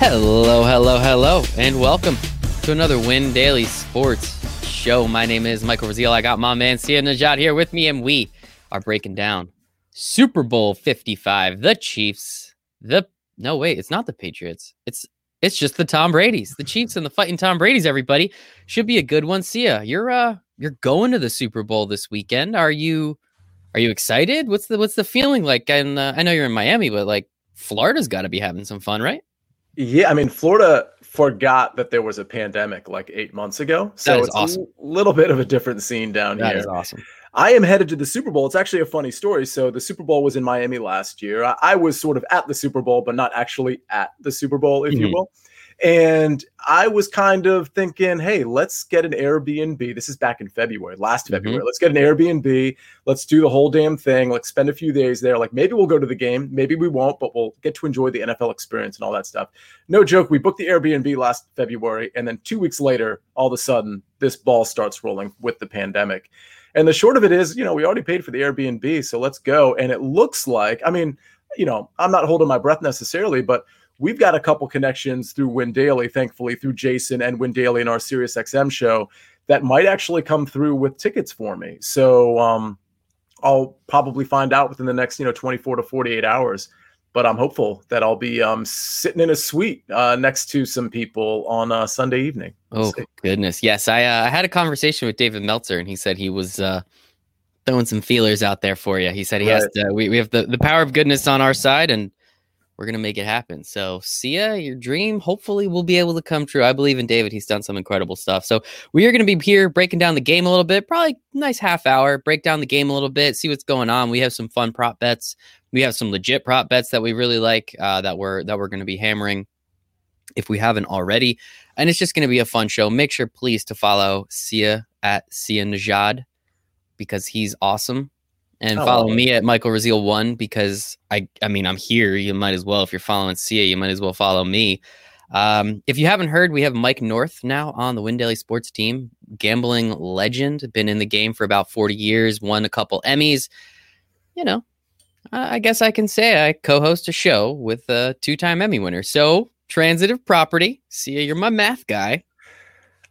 Hello, hello, hello, and welcome to another Win Daily Sports Show. My name is Michael Raziel. I got my man Sia Nejad here with me, and we are breaking down Super Bowl 55. The Chiefs, the no wait, it's not the Patriots. It's it's just the Tom Brady's, the Chiefs and the fighting Tom Brady's. Everybody should be a good one. Sia, you're uh you're going to the Super Bowl this weekend. Are you are you excited? What's the what's the feeling like? And uh, I know you're in Miami, but like Florida's got to be having some fun, right? Yeah, I mean, Florida forgot that there was a pandemic like eight months ago, so it's awesome. a little bit of a different scene down that here. That is awesome. I am headed to the Super Bowl. It's actually a funny story. So the Super Bowl was in Miami last year. I, I was sort of at the Super Bowl, but not actually at the Super Bowl, if mm-hmm. you will. And I was kind of thinking, hey, let's get an Airbnb. This is back in February, last mm-hmm. February. Let's get an Airbnb. Let's do the whole damn thing. Let's spend a few days there. Like maybe we'll go to the game, maybe we won't, but we'll get to enjoy the NFL experience and all that stuff. No joke. We booked the Airbnb last February. And then two weeks later, all of a sudden, this ball starts rolling with the pandemic. And the short of it is, you know, we already paid for the Airbnb. So let's go. And it looks like, I mean, you know, I'm not holding my breath necessarily, but we've got a couple connections through Win Daily, thankfully, through Jason and Win Daily in our Sirius XM show that might actually come through with tickets for me. So um, I'll probably find out within the next, you know, 24 to 48 hours. But I'm hopeful that I'll be um, sitting in a suite uh, next to some people on uh, Sunday evening. oh goodness, yes! I uh, I had a conversation with David Meltzer, and he said he was uh, throwing some feelers out there for you. He said he right. has to. We, we have the, the power of goodness on our side, and we're gonna make it happen. So, Sia, your dream hopefully will be able to come true. I believe in David. He's done some incredible stuff. So, we are gonna be here breaking down the game a little bit, probably nice half hour, break down the game a little bit, see what's going on. We have some fun prop bets. We have some legit prop bets that we really like uh, that we're that we're gonna be hammering if we haven't already. And it's just gonna be a fun show. Make sure, please, to follow Sia at Sia Nejad because he's awesome and oh, follow me at Michael Raziel one because I I mean I'm here. You might as well if you're following Sia, you might as well follow me. Um, if you haven't heard, we have Mike North now on the Win Daily Sports team, gambling legend, been in the game for about 40 years, won a couple Emmys. You know, I guess I can say I co-host a show with a two-time Emmy winner. So transitive property. Sia, you're my math guy.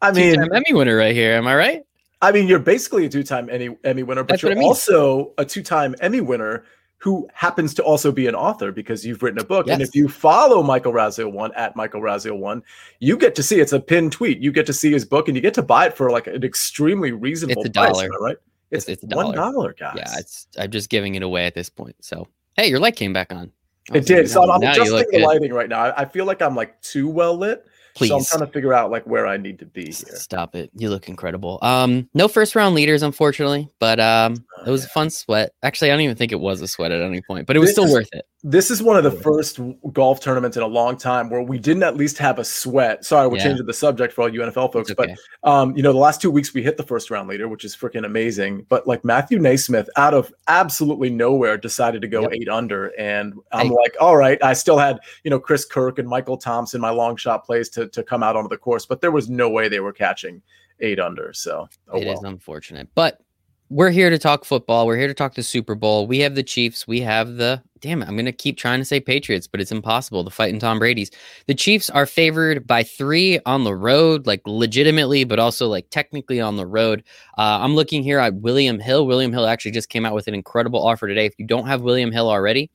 I mean, two-time Emmy winner right here. Am I right? I mean, you're basically a two-time Emmy, Emmy winner, but That's you're I mean. also a two-time Emmy winner who happens to also be an author because you've written a book. Yes. And if you follow Michael Raziel one at Michael Raziel one, you get to see it's a pinned tweet. You get to see his book and you get to buy it for like an extremely reasonable it's a price, dollar, right? It's, it's, it's one dollar, guys. Yeah, it's I'm just giving it away at this point. So hey, your light came back on. It did. So I'm, I'm adjusting the lighting right now. I, I feel like I'm like too well lit. Please. So I'm trying to figure out like where I need to be here. Stop it. You look incredible. Um, no first round leaders, unfortunately, but um, oh, it was yeah. a fun sweat. Actually, I don't even think it was a sweat at any point, but it was this still is, worth it. This is one of the first golf tournaments in a long time where we didn't at least have a sweat. Sorry, we're yeah. changing the subject for all you NFL folks, okay. but um, you know, the last two weeks we hit the first round leader, which is freaking amazing. But like Matthew NeSmith, out of absolutely nowhere, decided to go yep. eight under, and I'm hey. like, all right, I still had you know Chris Kirk and Michael Thompson, my long shot plays to to come out onto the course, but there was no way they were catching eight under. So oh it well. is unfortunate, but we're here to talk football. We're here to talk the Super Bowl. We have the Chiefs. We have the damn it. I'm gonna keep trying to say Patriots, but it's impossible. The fighting Tom Brady's. The Chiefs are favored by three on the road, like legitimately, but also like technically on the road. Uh, I'm looking here at William Hill. William Hill actually just came out with an incredible offer today. If you don't have William Hill already,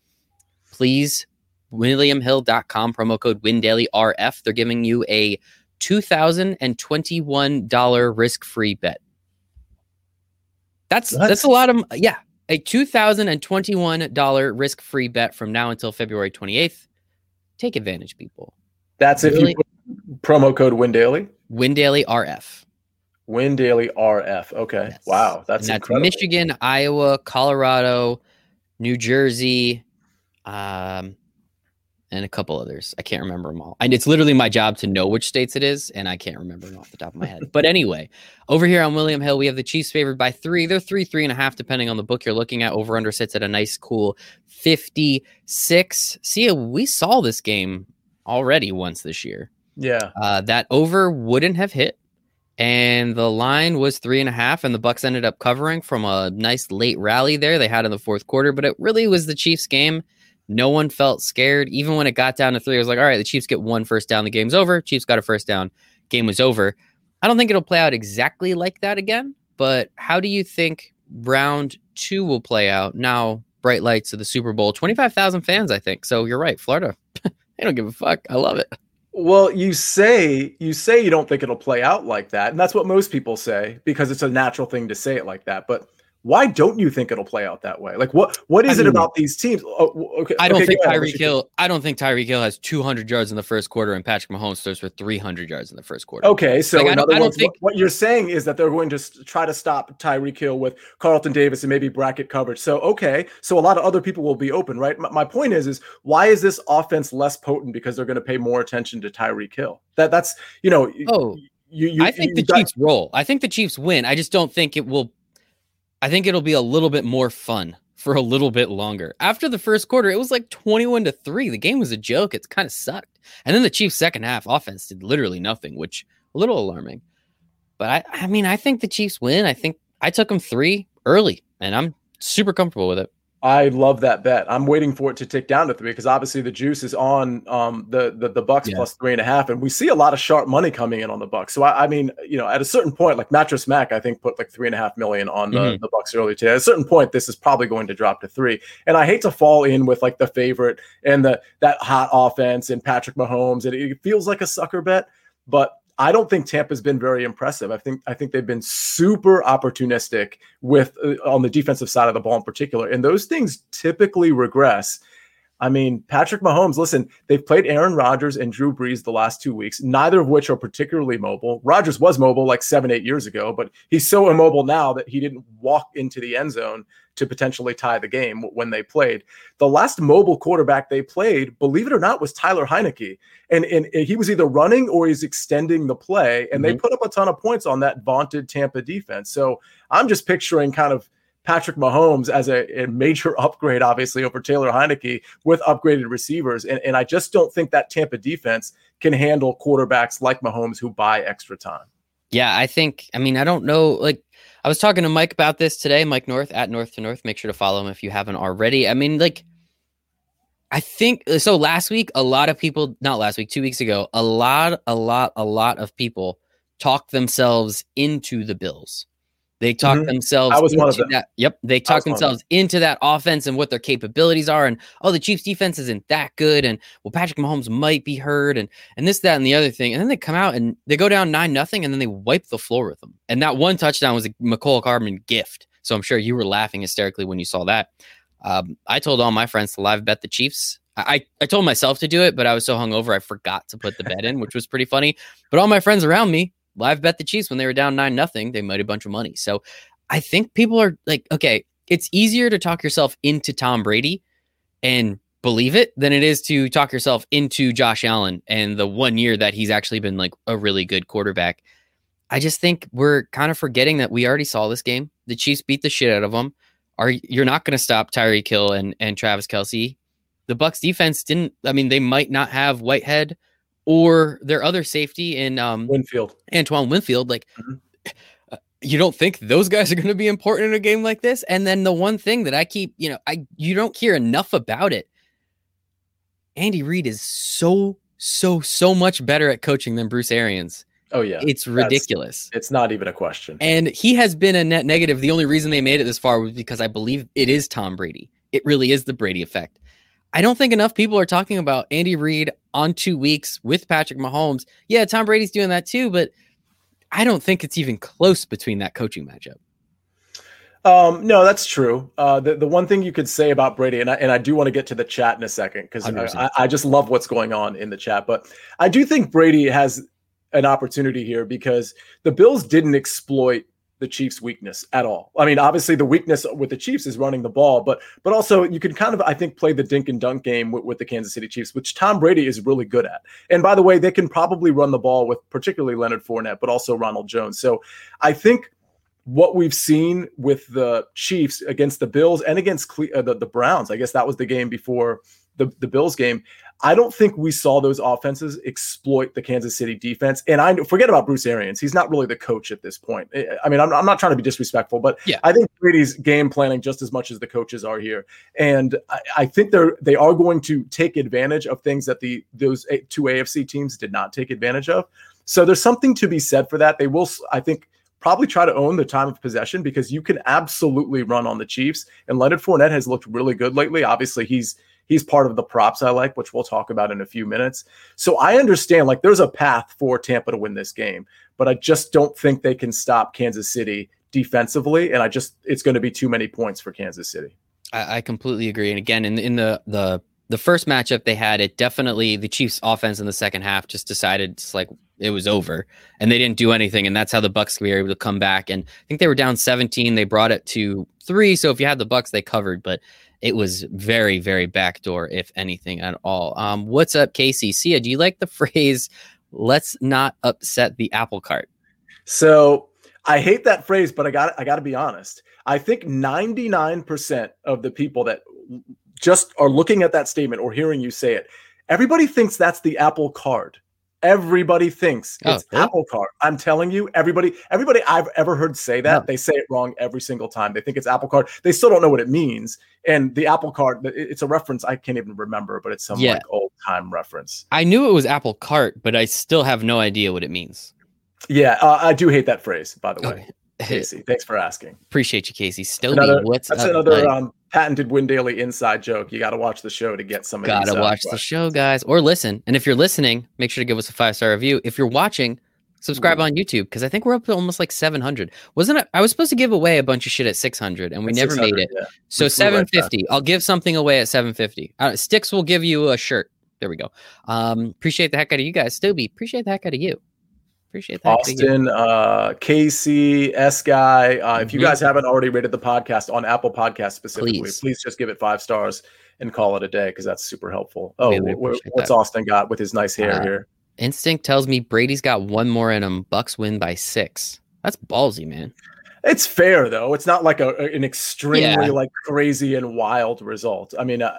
please WilliamHill.com promo code WinDailyRF. They're giving you a $2,021 risk free bet. That's that's a lot of yeah, a $2,021 risk free bet from now until February 28th. Take advantage, people. That's really? if you promo code WinDaily. WinDaily RF. WinDaily RF. Okay. Yes. Wow. That's, and that's Michigan, Iowa, Colorado, New Jersey, um, and a couple others. I can't remember them all. And it's literally my job to know which states it is, and I can't remember them off the top of my head. But anyway, over here on William Hill, we have the Chiefs favored by three. They're three, three and a half, depending on the book you're looking at. Over under sits at a nice, cool 56. See, we saw this game already once this year. Yeah. Uh, that over wouldn't have hit. And the line was three and a half, and the Bucks ended up covering from a nice late rally there they had in the fourth quarter. But it really was the Chiefs game No one felt scared. Even when it got down to three, I was like, all right, the Chiefs get one first down. The game's over. Chiefs got a first down. Game was over. I don't think it'll play out exactly like that again, but how do you think round two will play out? Now, bright lights of the Super Bowl, 25,000 fans, I think. So you're right. Florida, they don't give a fuck. I love it. Well, you say you say you don't think it'll play out like that, and that's what most people say because it's a natural thing to say it like that. But why don't you think it'll play out that way? Like, what what is I mean, it about these teams? Oh, okay, I don't okay, think Tyreek Hill. I don't think Tyreek Hill has 200 yards in the first quarter, and Patrick Mahomes throws for 300 yards in the first quarter. Okay, so like, in other words, think, what, what, you're saying is that they're going to try to stop Tyreek Hill with Carlton Davis and maybe bracket coverage. So okay, so a lot of other people will be open, right? My, my point is, is why is this offense less potent because they're going to pay more attention to Tyreek Hill? That that's you know. Oh. You, you, I think the got, Chiefs roll. I think the Chiefs win. I just don't think it will I think it'll be a little bit more fun for a little bit longer. After the first quarter, it was like 21 to 3. The game was a joke. It's kind of sucked. And then the Chiefs' second half offense did literally nothing, which a little alarming. But I, I mean, I think the Chiefs win. I think I took them three early, and I'm super comfortable with it. I love that bet. I'm waiting for it to tick down to three because obviously the juice is on um, the, the the Bucks yeah. plus three and a half, and we see a lot of sharp money coming in on the Bucks. So I, I, mean, you know, at a certain point, like Mattress Mac, I think put like three and a half million on the, mm-hmm. the Bucks earlier today. At a certain point, this is probably going to drop to three. And I hate to fall in with like the favorite and the that hot offense and Patrick Mahomes, and it feels like a sucker bet, but I don't think Tampa's been very impressive. I think I think they've been super opportunistic with uh, on the defensive side of the ball in particular, and those things typically regress. I mean, Patrick Mahomes, listen, they've played Aaron Rodgers and Drew Brees the last two weeks, neither of which are particularly mobile. Rodgers was mobile like seven, eight years ago, but he's so immobile now that he didn't walk into the end zone to potentially tie the game when they played. The last mobile quarterback they played, believe it or not, was Tyler Heinicke. And, and, he was either running or he's extending the play. And mm-hmm. they put up a ton of points on that vaunted Tampa defense. So I'm just picturing kind of Patrick Mahomes as a, a, major upgrade, obviously, over Taylor Heinicke with upgraded receivers. And, and I just don't think that Tampa defense can handle quarterbacks like Mahomes who buy extra time. Yeah, I think, I mean, I don't know. Like, I was talking to Mike about this today, Mike North at North to North. Make sure to follow him if you haven't already. I mean, like, I think uh, so. Last week, a lot of people, not last week, two weeks ago, a lot, a lot, a lot of people talked themselves into the Bills. They talk mm-hmm. themselves. I was one of them. That, yep, they talk themselves into that offense and what their capabilities are, and oh, the Chiefs' defense isn't that good, and well, Patrick Mahomes might be hurt, and and this, that, and the other thing, and then they come out and they go down nine nothing, and then they wipe the floor with them, and that one touchdown was a Mecole Hardman gift. So I'm sure you were laughing hysterically when you saw that. Um, I told all my friends to live bet the Chiefs. I, I told myself to do it, but I was so hungover I forgot to put the bet in, which was pretty funny. But all my friends around me live bet the Chiefs when they were down nine nothing. They made a bunch of money. So I think people are like, okay, it's easier to talk yourself into Tom Brady and believe it than it is to talk yourself into Josh Allen and the one year that he's actually been like a really good quarterback. I just think we're kind of forgetting that we already saw this game. The Chiefs beat the shit out of them. Are you're not going to stop Tyreek Hill and and Travis Kelce? The Bucks defense didn't. I mean, they might not have Whitehead or their other safety in um, Winfield, Antoine Winfield. Like, mm-hmm. Uh, you don't think those guys are going to be important in a game like this? And then the one thing that I keep, you know, I you don't hear enough about it. Andy Reid is so so so much better at coaching than Bruce Arians. Oh yeah, it's ridiculous. That's, it's not even a question. And he has been a net negative. The only reason they made it this far was because I believe it is Tom Brady. It really is the Brady effect. I don't think enough people are talking about Andy Reid on two weeks with Patrick Mahomes. Yeah, Tom Brady's doing that too, but I don't think it's even close between that coaching matchup. Um, no, that's true. Uh, the, the one thing you could say about Brady, and I, and I do want to get to the chat in a second because I, I just love what's going on in the chat, but I do think Brady has an opportunity here because the Bills didn't exploit the Chiefs' weakness at all. I mean, obviously the weakness with the Chiefs is running the ball, but but also you can kind of I think play the dink and dunk game with, with, the Kansas City Chiefs, which Tom Brady is really good at. And by the way, they can probably run the ball with particularly Leonard Fournette, but also Ronald Jones. So I think what we've seen with the Chiefs against the Bills and against Cle- uh, the, the Browns, I guess that was the game before the, the Bills game, I don't think we saw those offenses exploit the Kansas City defense. And I forget about Bruce Arians. He's not really the coach at this point. I mean, I'm, I'm not trying to be disrespectful, but yeah. I think Brady's game planning just as much as the coaches are here. And I, I think they're they are going to take advantage of things that the those two AFC teams did not take advantage of. So there's something to be said for that. They will, I think, probably try to own the time of possession because you can absolutely run on the Chiefs. And Leonard Fournette has looked really good lately. Obviously, he's he's part of the props I like, which we'll talk about in a few minutes. So I understand like there's a path for Tampa to win this game, but I just don't think they can stop Kansas City defensively. And I just it's going to be too many points for Kansas City. I, I completely agree. And again, in in the the the first matchup they had, it definitely the Chiefs' offense in the second half just decided it's like it was over, and they didn't do anything, and that's how the Bucks were able to come back. And I think they were down 17, they brought it to three. So if you had the Bucks, they covered, but it was very, very backdoor, if anything at all. Um, what's up, Casey? Sia, do you like the phrase "Let's not upset the apple cart"? So I hate that phrase, but I got I got to be honest. I think 99% of the people that just are looking at that statement or hearing you say it, everybody thinks that's the Apple card. Everybody thinks oh, it's Apple Card. I'm telling you, everybody, everybody I've ever heard say that, no. they say it wrong every single time. They think it's Apple Card. They still don't know what it means. And the Apple Card, it's a reference I can't even remember, but it's some yeah. like old time reference. I knew it was Apple Cart, but I still have no idea what it means. Yeah, uh, I do hate that phrase, by the way. Okay. Casey, thanks for asking. Appreciate you, Casey. Still, another, what's that's up, another um, patented Win Daily inside joke. You got to watch the show to get some. Got to watch the show, guys, or listen. And if you're listening, make sure to give us a five star review. If you're watching, subscribe on YouTube because I think we're up to almost like 700. Wasn't it? I was supposed to give away a bunch of shit at 600, and we at never made it. Yeah. So 750. I'll give something away at 750. Uh, Sticks will give you a shirt. There we go. Um, appreciate the heck out of you guys. Stubby, appreciate the heck out of you. Appreciate that. Austin, uh, Casey, S Guy. Uh, mm-hmm. If you mm-hmm. guys haven't already rated the podcast on Apple Podcast specifically, please, please just give it five stars and call it a day because that's super helpful. Oh, really what's that. Austin got with his nice hair uh, here? Instinct tells me Brady's got one more in him. Bucks win by six. That's ballsy, man. It's fair though. It's not like a, an extremely yeah. like crazy and wild result. I mean, uh,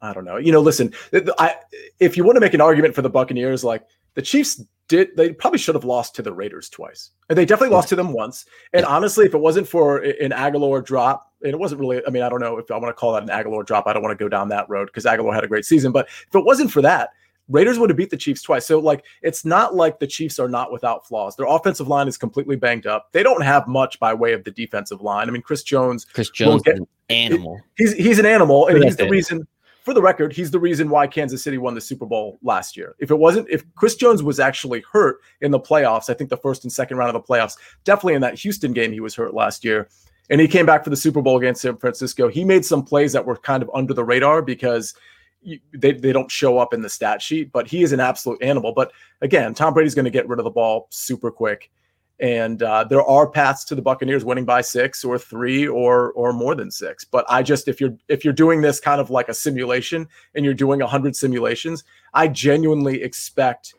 I don't know. You know, listen, I if you want to make an argument for the Buccaneers, like the Chiefs did they probably should have lost to the Raiders twice. And they definitely lost to them once. And honestly, if it wasn't for an Agholor drop, and it wasn't really, I mean, I don't know if I want to call that an Agholor drop. I don't want to go down that road because Agholor had a great season. But if it wasn't for that, Raiders would have beat the Chiefs twice. So, like, it's not like the Chiefs are not without flaws. Their offensive line is completely banged up. They don't have much by way of the defensive line. I mean, Chris Jones, Chris Jones, get, an animal. He's he's an animal, and he's the reason for the record, he's the reason why Kansas City won the Super Bowl last year. If it wasn't, if Chris Jones was actually hurt in the playoffs, I think the first and second round of the playoffs, definitely in that Houston game, he was hurt last year. And he came back for the Super Bowl against San Francisco. He made some plays that were kind of under the radar because they, they don't show up in the stat sheet, but he is an absolute animal. But again, Tom Brady's going to get rid of the ball super quick. And uh, there are paths to the Buccaneers winning by six or three or or more than six. But I just if you're if you're doing this kind of like a simulation and you're doing hundred simulations, I genuinely expect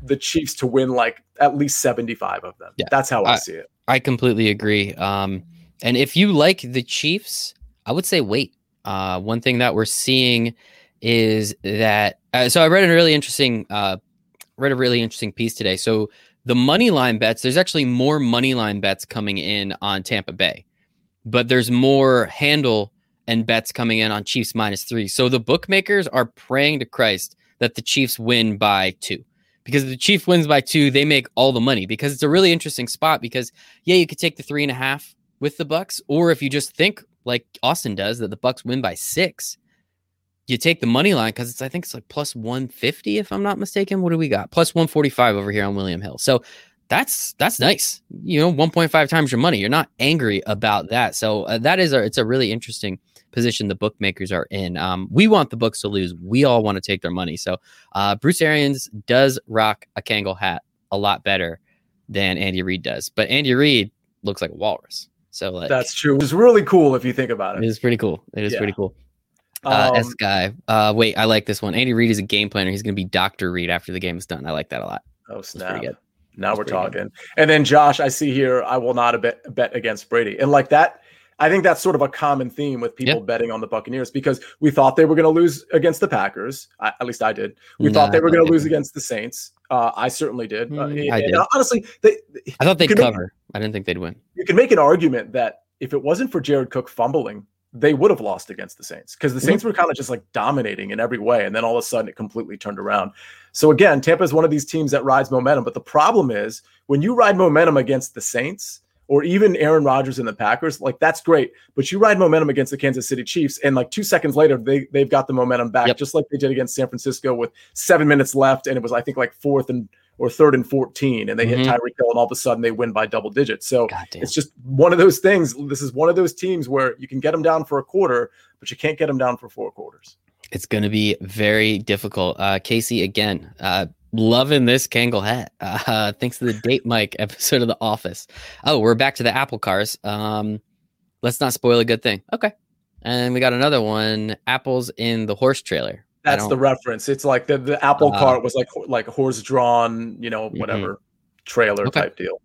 the Chiefs to win like at least 75 of them. Yeah, That's how I, I see it. I completely agree. Um, and if you like the Chiefs, I would say wait. Uh, one thing that we're seeing is that uh, so I read a really interesting uh, read a really interesting piece today. So the money line bets, there's actually more money line bets coming in on Tampa Bay, but there's more handle and bets coming in on Chiefs minus three. So the bookmakers are praying to Christ that the Chiefs win by two. Because if the Chief wins by two, they make all the money. Because it's a really interesting spot. Because yeah, you could take the three and a half with the Bucks, or if you just think like Austin does that the Bucks win by six, you take the money line because it's I think it's like plus 150 if I'm not mistaken. What do we got? Plus 145 over here on William Hill. So that's that's nice. You know, 1.5 times your money. You're not angry about that. So uh, that is a it's a really interesting position the bookmakers are in. Um, we want the books to lose. We all want to take their money. So uh, Bruce Arians does rock a Kangol hat a lot better than Andy Reid does, but Andy Reid looks like a walrus. So like, that's true. It's really cool if you think about it. It is pretty cool. It is yeah. pretty cool. Uh, um, S guy. Uh, wait, I like this one. Andy Reid is a game planner. He's going to be Doctor Reid after the game is done. I like that a lot. Oh snap! Now That's we're talking. Good. And then Josh, I see here. I will not bet bet against Brady. And like that, I think that's sort of a common theme with people yep. betting on the Buccaneers because we thought they were going to lose against the Packers. I, at least I did. We thought they were going to lose against the Saints. Uh, I certainly did. Mm, uh, I did. honestly, they, I thought they'd cover. Make, I didn't think they'd win. You can make an argument that if it wasn't for Jared Cook fumbling, they would have lost against the Saints because the mm-hmm. Saints were kind of just like dominating in every way. And then all of a sudden it completely turned around. So again, Tampa is one of these teams that rides momentum. But the problem is when you ride momentum against the Saints or even Aaron Rodgers and the Packers, like that's great. But you ride momentum against the Kansas City Chiefs, and like two seconds later, they they've got the momentum back, yep. just like they did against San Francisco with seven minutes left, and it was I think like fourth and or third and 14 and they mm-hmm. hit Tyreek Hill and all of a sudden they win by double digits. So it's just one of those things. This is one of those teams where you can get them down for a quarter, but you can't get them down for four quarters. It's going to be very difficult. Uh, Casey, again, uh, loving this Kangol hat. Uh, thanks to the Date Mike episode of The Office. Oh, we're back to the Apple cars. Um, let's not spoil a good thing. Okay. And we got another one apples in the horse trailer. That's the reference. It's like the, the Apple uh, cart was like like horse drawn, you know, mm-hmm. whatever mm-hmm. trailer okay. type deal.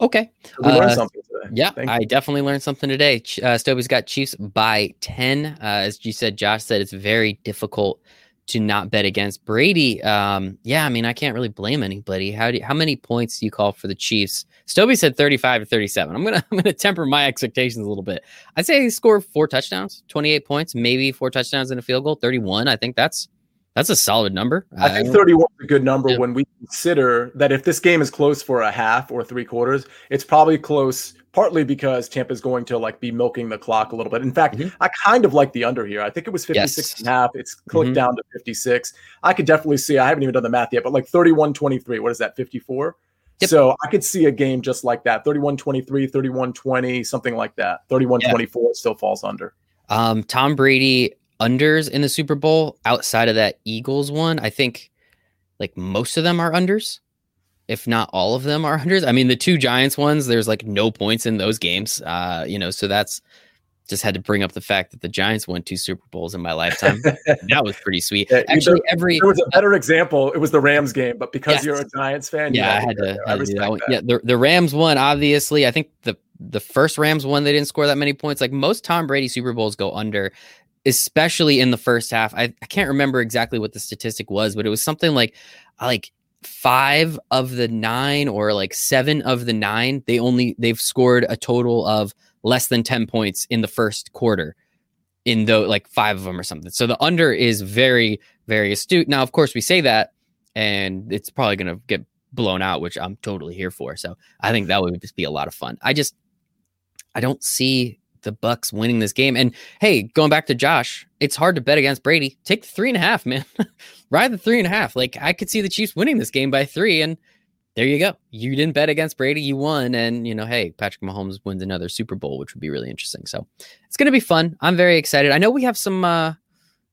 Okay. we learned uh, something today. Yeah, Thank I you. definitely learned something today. Uh, Stobie's got Chiefs by 10. Uh, as you said, Josh said it's very difficult to not bet against Brady. Um, yeah, I mean, I can't really blame anybody. How do you, how many points do you call for the Chiefs? Stobie said 35 to 37. I'm gonna I'm gonna temper my expectations a little bit. I'd say he scored four touchdowns, 28 points, maybe four touchdowns and a field goal, 31. I think that's that's a solid number. I think 31 is a good number yeah. when we consider that if this game is close for a half or three quarters, it's probably close partly because Tampa's going to like be milking the clock a little bit. In fact, mm-hmm. I kind of like the under here. I think it was 56 yes. and a half. It's clicked mm-hmm. down to 56. I could definitely see, I haven't even done the math yet, but like 31 23. What is that, 54? Yep. So I could see a game just like that 31 23, 31 20, something like that. 31 yeah. 24 still falls under. Um, Tom Brady unders in the Super Bowl outside of that Eagles one. I think like most of them are unders, if not all of them are unders. I mean, the two Giants ones, there's like no points in those games. Uh, you know, so that's just had to bring up the fact that the Giants won two Super Bowls in my lifetime. that was pretty sweet. Yeah, Actually, there, every there was a better example. It was the Rams game, but because yes. you're a Giants fan, yeah, I had to. I had to that. Yeah, the, the Rams won. Obviously, I think the the first Rams one, they didn't score that many points. Like most Tom Brady Super Bowls go under especially in the first half. I, I can't remember exactly what the statistic was, but it was something like like five of the nine or like seven of the nine they only they've scored a total of less than 10 points in the first quarter in the like five of them or something. So the under is very very astute. Now of course we say that and it's probably going to get blown out which i'm totally here for. So i think that would just be a lot of fun. I just i don't see the Bucks winning this game. And hey, going back to Josh, it's hard to bet against Brady. Take the three and a half, man. Ride the three and a half. Like I could see the Chiefs winning this game by three, and there you go. You didn't bet against Brady, you won, and you know, hey, Patrick Mahomes wins another Super Bowl, which would be really interesting. So it's gonna be fun. I'm very excited. I know we have some uh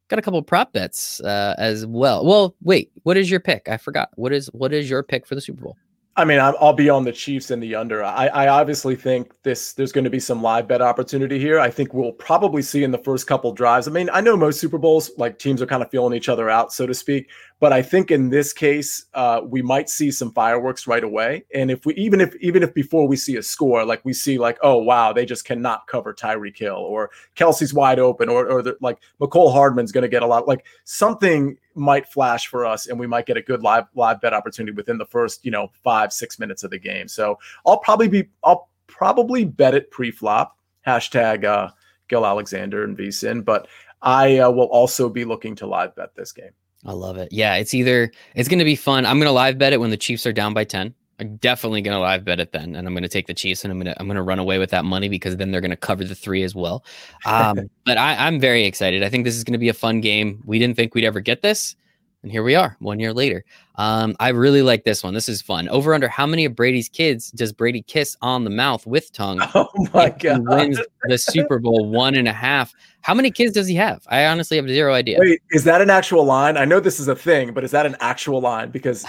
got a couple prop bets uh as well. Well, wait, what is your pick? I forgot. What is what is your pick for the Super Bowl? I mean, I'll be on the Chiefs and the under. I, I obviously think this there's going to be some live bet opportunity here. I think we'll probably see in the first couple drives. I mean, I know most Super Bowls like teams are kind of feeling each other out, so to speak. But I think in this case, uh, we might see some fireworks right away. And if we even if even if before we see a score, like we see like, oh wow, they just cannot cover Tyreek Hill, or Kelce's wide open, or or the, like Mecole Hardman's going to get a lot. Like something might flash for us, and we might get a good live live bet opportunity within the first you know five six minutes of the game. So I'll probably be I'll probably bet it pre flop hashtag uh, Gill Alexander and VSIN, but I uh, will also be looking to live bet this game. I love it. Yeah, it's either it's going to be fun. I'm going to live bet it when the Chiefs are down by 10. I'm definitely going to live bet it then, and I'm going to take the Chiefs and I'm going to I'm going to run away with that money because then they're going to cover the three as well. Um, but I, I'm very excited. I think this is going to be a fun game. We didn't think we'd ever get this, and here we are, one year later. Um, I really like this one. This is fun. Over under how many of Brady's kids does Brady kiss on the mouth with tongue? Oh my god! wins the Super Bowl one and a half. How many kids does he have? I honestly have zero idea. Wait, is that an actual line? I know this is a thing, but is that an actual line? Because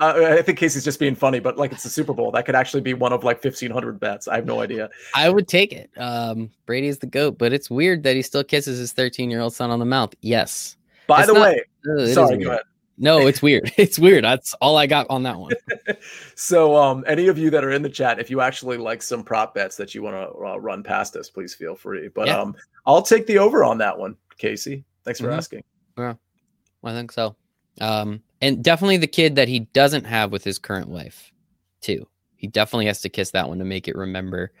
uh, I think Casey's just being funny, but like it's the Super Bowl. That could actually be one of like 1,500 bets. I have no idea. I would take it. Um, Brady is the GOAT, but it's weird that he still kisses his 13 year old son on the mouth. Yes. By it's the not, way, uh, sorry, go ahead. No, it's weird. It's weird. That's all I got on that one. so, um, any of you that are in the chat, if you actually like some prop bets that you want to uh, run past us, please feel free. But yeah. um, I'll take the over on that one, Casey. Thanks for mm-hmm. asking. Yeah, I think so. Um, and definitely the kid that he doesn't have with his current wife, too. He definitely has to kiss that one to make it remember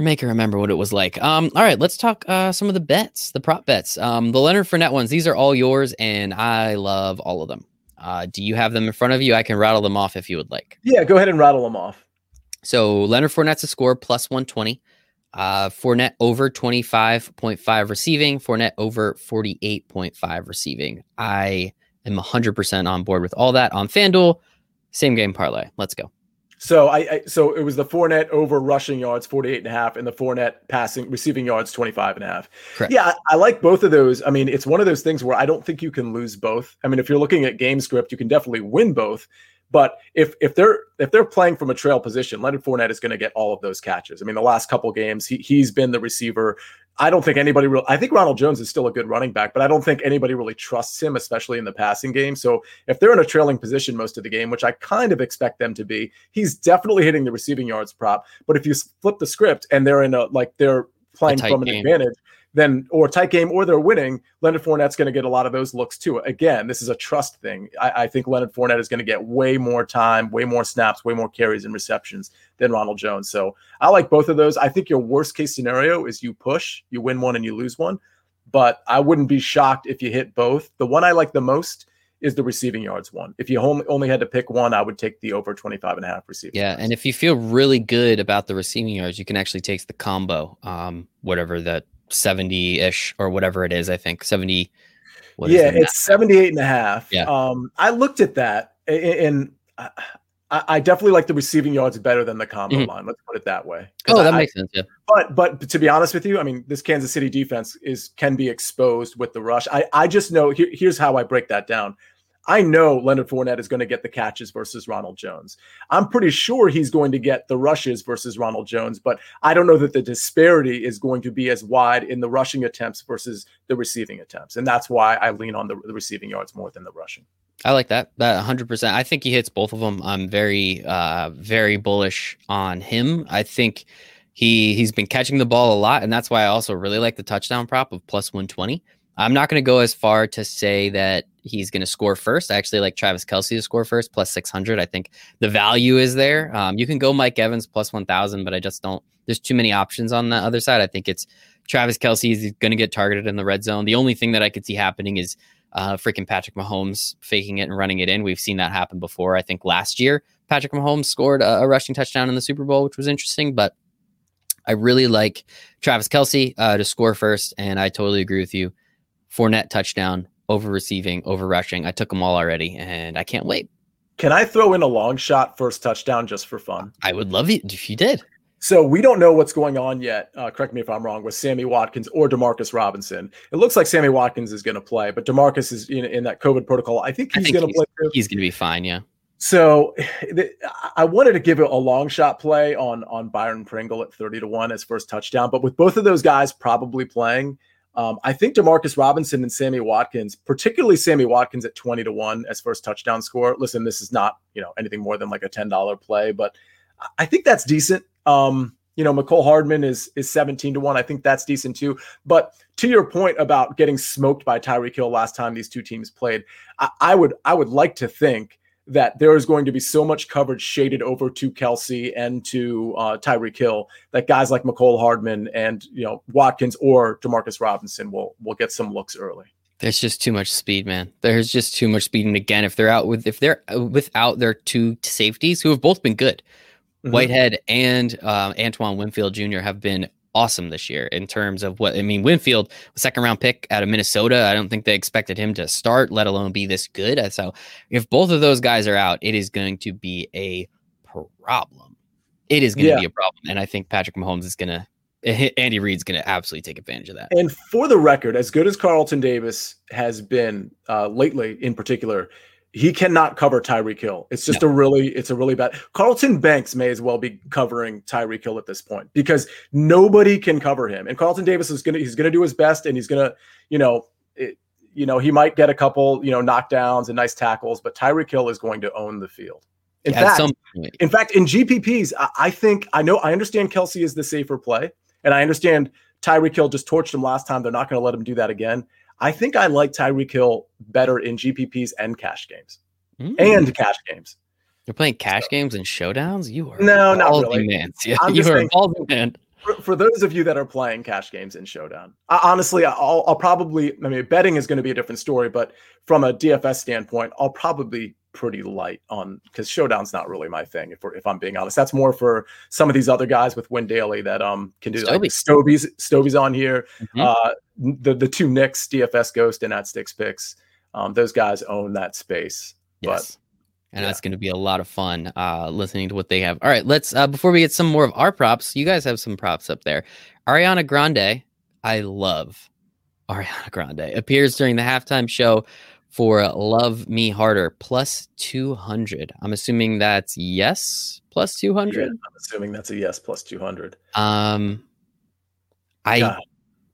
or make her remember what it was like. Um, all right, let's talk uh, some of the bets, the prop bets. Um, the Leonard Fournette ones, these are all yours, and I love all of them. Uh, do you have them in front of you? I can rattle them off if you would like. Yeah, go ahead and rattle them off. So Leonard Fournette's a score plus 120. Uh, Fournette over 25.5 receiving. Fournette over 48.5 receiving. I am 100% on board with all that on FanDuel. Same game parlay. Let's go. So I, I, so it was the Fournette over rushing yards 48 and a half and the Fournette passing receiving yards 25 and a half. Correct. Yeah, I, I, like both of those. I mean, it's one of those things where I don't think you can lose both. I mean, if you're looking at game script, you can definitely win both. But if if they're if they're playing from a trail position, Leonard Fournette is going to get all of those catches. I mean, the last couple games, he he's been the receiver I don't think anybody real. I think Ronald Jones is still a good running back, but I don't think anybody really trusts him, especially in the passing game. So if they're in a trailing position most of the game, which I kind of expect them to be, he's definitely hitting the receiving yards prop. But if you flip the script and they're in a like they're playing from an game. advantage, then or tight game or they're winning, Leonard Fournette's going to get a lot of those looks too. Again, this is a trust thing. I, I think Leonard Fournette is going to get way more time, way more snaps, way more carries and receptions than Ronald Jones. So I like both of those. I think your worst case scenario is you push, you win one and you lose one. But I wouldn't be shocked if you hit both. The one I like the most is the receiving yards one. If you only had to pick one, I would take the over 25 and a half receiving. Yeah. Yards. And if you feel really good about the receiving yards, you can actually take the combo, um, whatever that 70 ish or whatever it is. I think 70. yeah, it's 78 and a half. Yeah. Um, I looked at that and I, I definitely like the receiving yards better than the combo mm-hmm. line. Let's put it that way. Oh, that I, makes sense. Yeah. But but to be honest with you, I mean, this Kansas City defense is can be exposed with the rush. I I just know here, here's how I break that down. I know Leonard Fournette is going to get the catches versus Ronald Jones. I'm pretty sure he's going to get the rushes versus Ronald Jones, but I don't know that the disparity is going to be as wide in the rushing attempts versus the receiving attempts. And that's why I lean on the, the receiving yards more than the rushing. I like that. That 100%. I think he hits both of them. I'm very, uh, very bullish on him. I think he he's been catching the ball a lot, and that's why I also really like the touchdown prop of plus 120. I'm not going to go as far to say that he's going to score first. I actually like Travis Kelce to score first, plus 600. I think the value is there. Um, you can go Mike Evans plus 1,000, but I just don't. There's too many options on the other side. I think it's Travis Kelce is going to get targeted in the red zone. The only thing that I could see happening is uh, freaking Patrick Mahomes faking it and running it in. We've seen that happen before. I think last year Patrick Mahomes scored a, a rushing touchdown in the Super Bowl, which was interesting, but I really like Travis Kelce uh, to score first, and I totally agree with you. Fournette touchdown, over receiving, over rushing. I took them all already, and I can't wait. Can I throw in a long shot first touchdown just for fun? I would love it if you did. So we don't know what's going on yet. Uh, correct me if I'm wrong with Sammy Watkins or Demarcus Robinson. It looks like Sammy Watkins is going to play, but Demarcus is in, in that COVID protocol. I think he's going to play. Too. He's going to be fine. Yeah. So I wanted to give it a long shot play on on Byron Pringle at 30 to 1 as first touchdown, but with both of those guys probably playing, um, I think Demarcus Robinson and Sammy Watkins, particularly Sammy Watkins at 20 to 1 as first touchdown score. Listen, this is not, you know, anything more than like a $10 play, but I think that's decent. Um, you know, Mecole Hardman is is 17 to 1. I think that's decent too. But to your point about getting smoked by Tyreek Hill last time these two teams played, I, I would I would like to think that there is going to be so much coverage shaded over to Kelce and to uh, Tyreek Hill that guys like Mecole Hardman and you know Watkins or Demarcus Robinson will will get some looks early. There's just too much speed, man. There's just too much speed, and again, if they're out with if they're without their two safeties who have both been good, mm-hmm. Whitehead and uh, Antoine Winfield Jr. have been awesome this year in terms of what I mean. Winfield, second round pick out of Minnesota. I don't think they expected him to start, let alone be this good. Uh, so if both of those guys are out, it is going to be a problem. It is going yeah. to be a problem. And I think Patrick Mahomes is going to eh, eh, Andy Reid's going to absolutely take advantage of that. And for the record, as good as Carlton Davis has been uh, lately, in particular, he cannot cover Tyreek Hill. It's just no. a really, it's a really bad. Carlton Banks may as well be covering Tyreek Hill at this point because nobody can cover him. And Carlton Davis is gonna, he's gonna do his best, and he's gonna, you know, it, you know, he might get a couple, you know, knockdowns and nice tackles, but Tyreek Hill is going to own the field. In fact, in fact, in GPPs, I, I, think I know I understand Kelce is the safer play, and I understand Tyreek Hill just torched him last time. They're not going to let him do that again. I think I like Tyreek Hill better in GPPs and cash games, mm. and cash games. You're playing cash so. games and showdowns. You are no, not really. Man. Yeah, you are a ballsy man for, for, those of you that are playing cash games in Showdown, I, honestly, I'll, I'll probably, I mean, betting is going to be a different story, but from a DFS standpoint, I'll probably pretty light on because Showdown's not really my thing. If, if I'm being honest, that's more for some of these other guys with Win Daily that um can do Stovey. like Stovey's Stovey's on here. Mm-hmm. Uh, the the two Nicks, DFS Ghost and at Sticks Picks, um, those guys own that space. Yes. But and yeah. that's going to be a lot of fun uh, listening to what they have. All right, let's uh, before we get some more of our props, you guys have some props up there. Ariana Grande, I love Ariana Grande appears during the halftime show for "Love Me Harder" plus two hundred. I'm assuming that's yes plus two hundred. Yeah, I'm assuming that's a yes plus two hundred. Um, I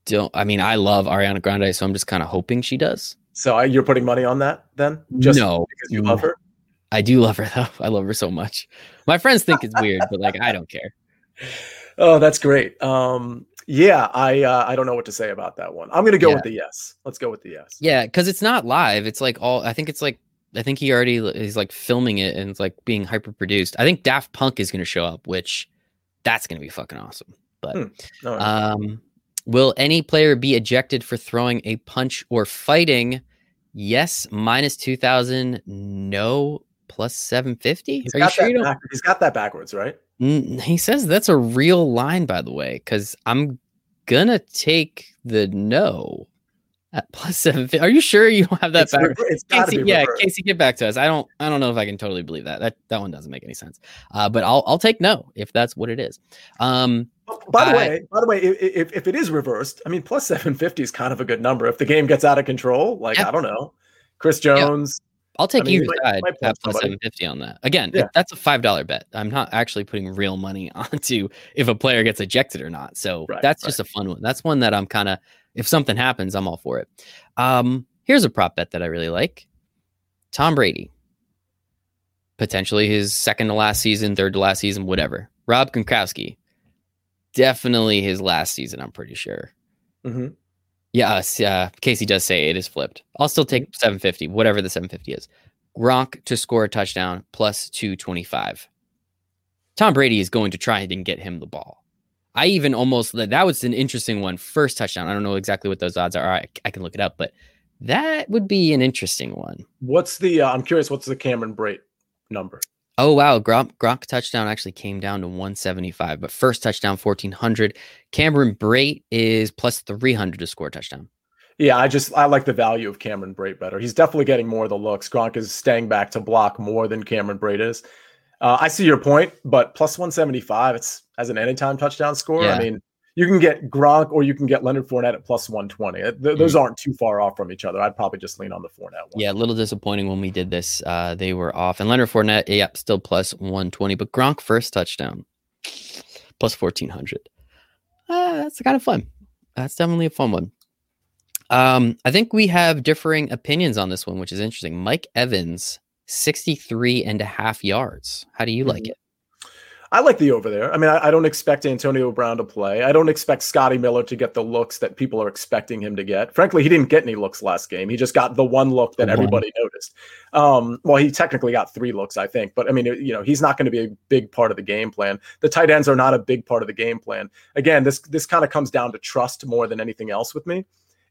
don't. I mean, I love Ariana Grande, so I'm just kind of hoping she does. So you're putting money on that then? Just no, because you love her. I do love her though. I love her so much. My friends think it's weird, but like I don't care. Oh, that's great. Um, yeah, I uh, I don't know what to say about that one. I'm gonna go yeah. with the yes. Let's go with the yes. Yeah, because it's not live. It's like all. I think it's like I think he already is like filming it and it's like being hyper produced. I think Daft Punk is gonna show up, which that's gonna be fucking awesome. But hmm. um, will any player be ejected for throwing a punch or fighting? Yes, minus two thousand. No, plus 750 he's, got, sure that he's got that backwards right he says that's a real line by the way because i'm gonna take the no at plus 750 are you sure you don't have that backwards it's casey, yeah casey get back to us. I don't i don't know if i can totally believe that. That that one doesn't make any sense. Uh, but i'll i'll take no if that's what it is. Um by the I, way, by the way, if, if it is reversed, I mean, plus 750 is kind of a good number. If the game gets out of control, like, I don't know, Chris Jones, I'll take I mean, either side at plus seven fifty on that. Again, yeah. that's a five dollar bet. I'm not actually putting real money onto if a player gets ejected or not. So right, that's right. just a fun one. That's one that I'm kind of if something happens, I'm all for it. Um, here's a prop bet that I really like. Tom Brady. Potentially his second to last season, third to last season, whatever. Rob Gronkowski. Definitely his last season, I'm pretty sure. Mm-hmm. Yes, uh, Casey does say it is flipped. I'll still take 750, whatever the 750 is. Gronk to score a touchdown plus 225. Tom Brady is going to try and get him the ball. I even almost that was an interesting one. First touchdown. I don't know exactly what those odds are. I, I can look it up, but that would be an interesting one. What's the? Uh, I'm curious. What's the Cameron Brate number? Oh wow, Gronk, Gronk touchdown actually came down to 175, but first touchdown 1400. Cameron Brate is plus 300 to score a touchdown. Yeah, I just I like the value of Cameron Brate better. He's definitely getting more of the looks. Gronk is staying back to block more than Cameron Brate is. Uh, I see your point, but plus 175, it's as an anytime touchdown score. Yeah. I mean, you can get Gronk or you can get Leonard Fournette at plus 120. Th- those mm-hmm. aren't too far off from each other. I'd probably just lean on the Fournette one. Yeah, a little disappointing when we did this. Uh, they were off. And Leonard Fournette, yeah, still plus 120. But Gronk first touchdown, plus 1400. Uh, that's kind of fun. That's definitely a fun one. Um, I think we have differing opinions on this one, which is interesting. Mike Evans, 63 and a half yards. How do you mm-hmm. like it? I like the over there. I mean, I, I, don't expect Antonio Brown to play. I don't expect Scotty Miller to get the looks that people are expecting him to get. Frankly, he didn't get any looks last game. He just got the one look that everybody noticed. Um, well, he technically got three looks, I think. But I mean, you know, he's not going to be a big part of the game plan. The tight ends are not a big part of the game plan. Again, this this kind of comes down to trust more than anything else with me.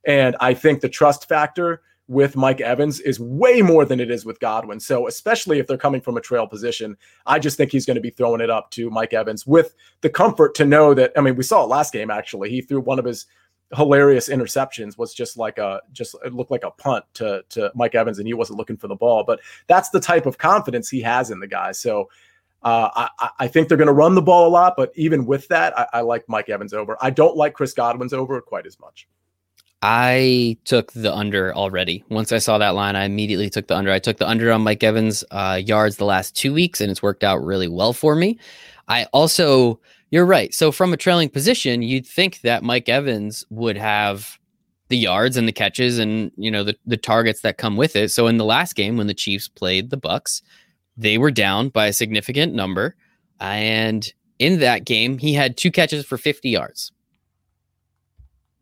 And I think the trust factor – with Mike Evans is way more than it is with Godwin. So, especially if they're coming from a trail position, I just think he's going to be throwing it up to Mike Evans with the comfort to know that. I mean, we saw it last game actually. He threw one of his hilarious interceptions was just like a just it looked like a punt to to Mike Evans and he wasn't looking for the ball but that's the type of confidence he has in the guy so uh, I, I, think they're going to run the ball a lot, but even with that, I, I like Mike Evans over. I don't like Chris Godwin's over quite as much. I took the under already. Once I saw that line, I immediately took the under. I took the under on Mike Evans' uh, yards the last two weeks, and it's worked out really well for me. I also, you're right. So from a trailing position, you'd think that Mike Evans would have the yards and the catches and you know the the targets that come with it. So in the last game when the Chiefs played the Bucks, they were down by a significant number, and in that game he had two catches for 50 yards.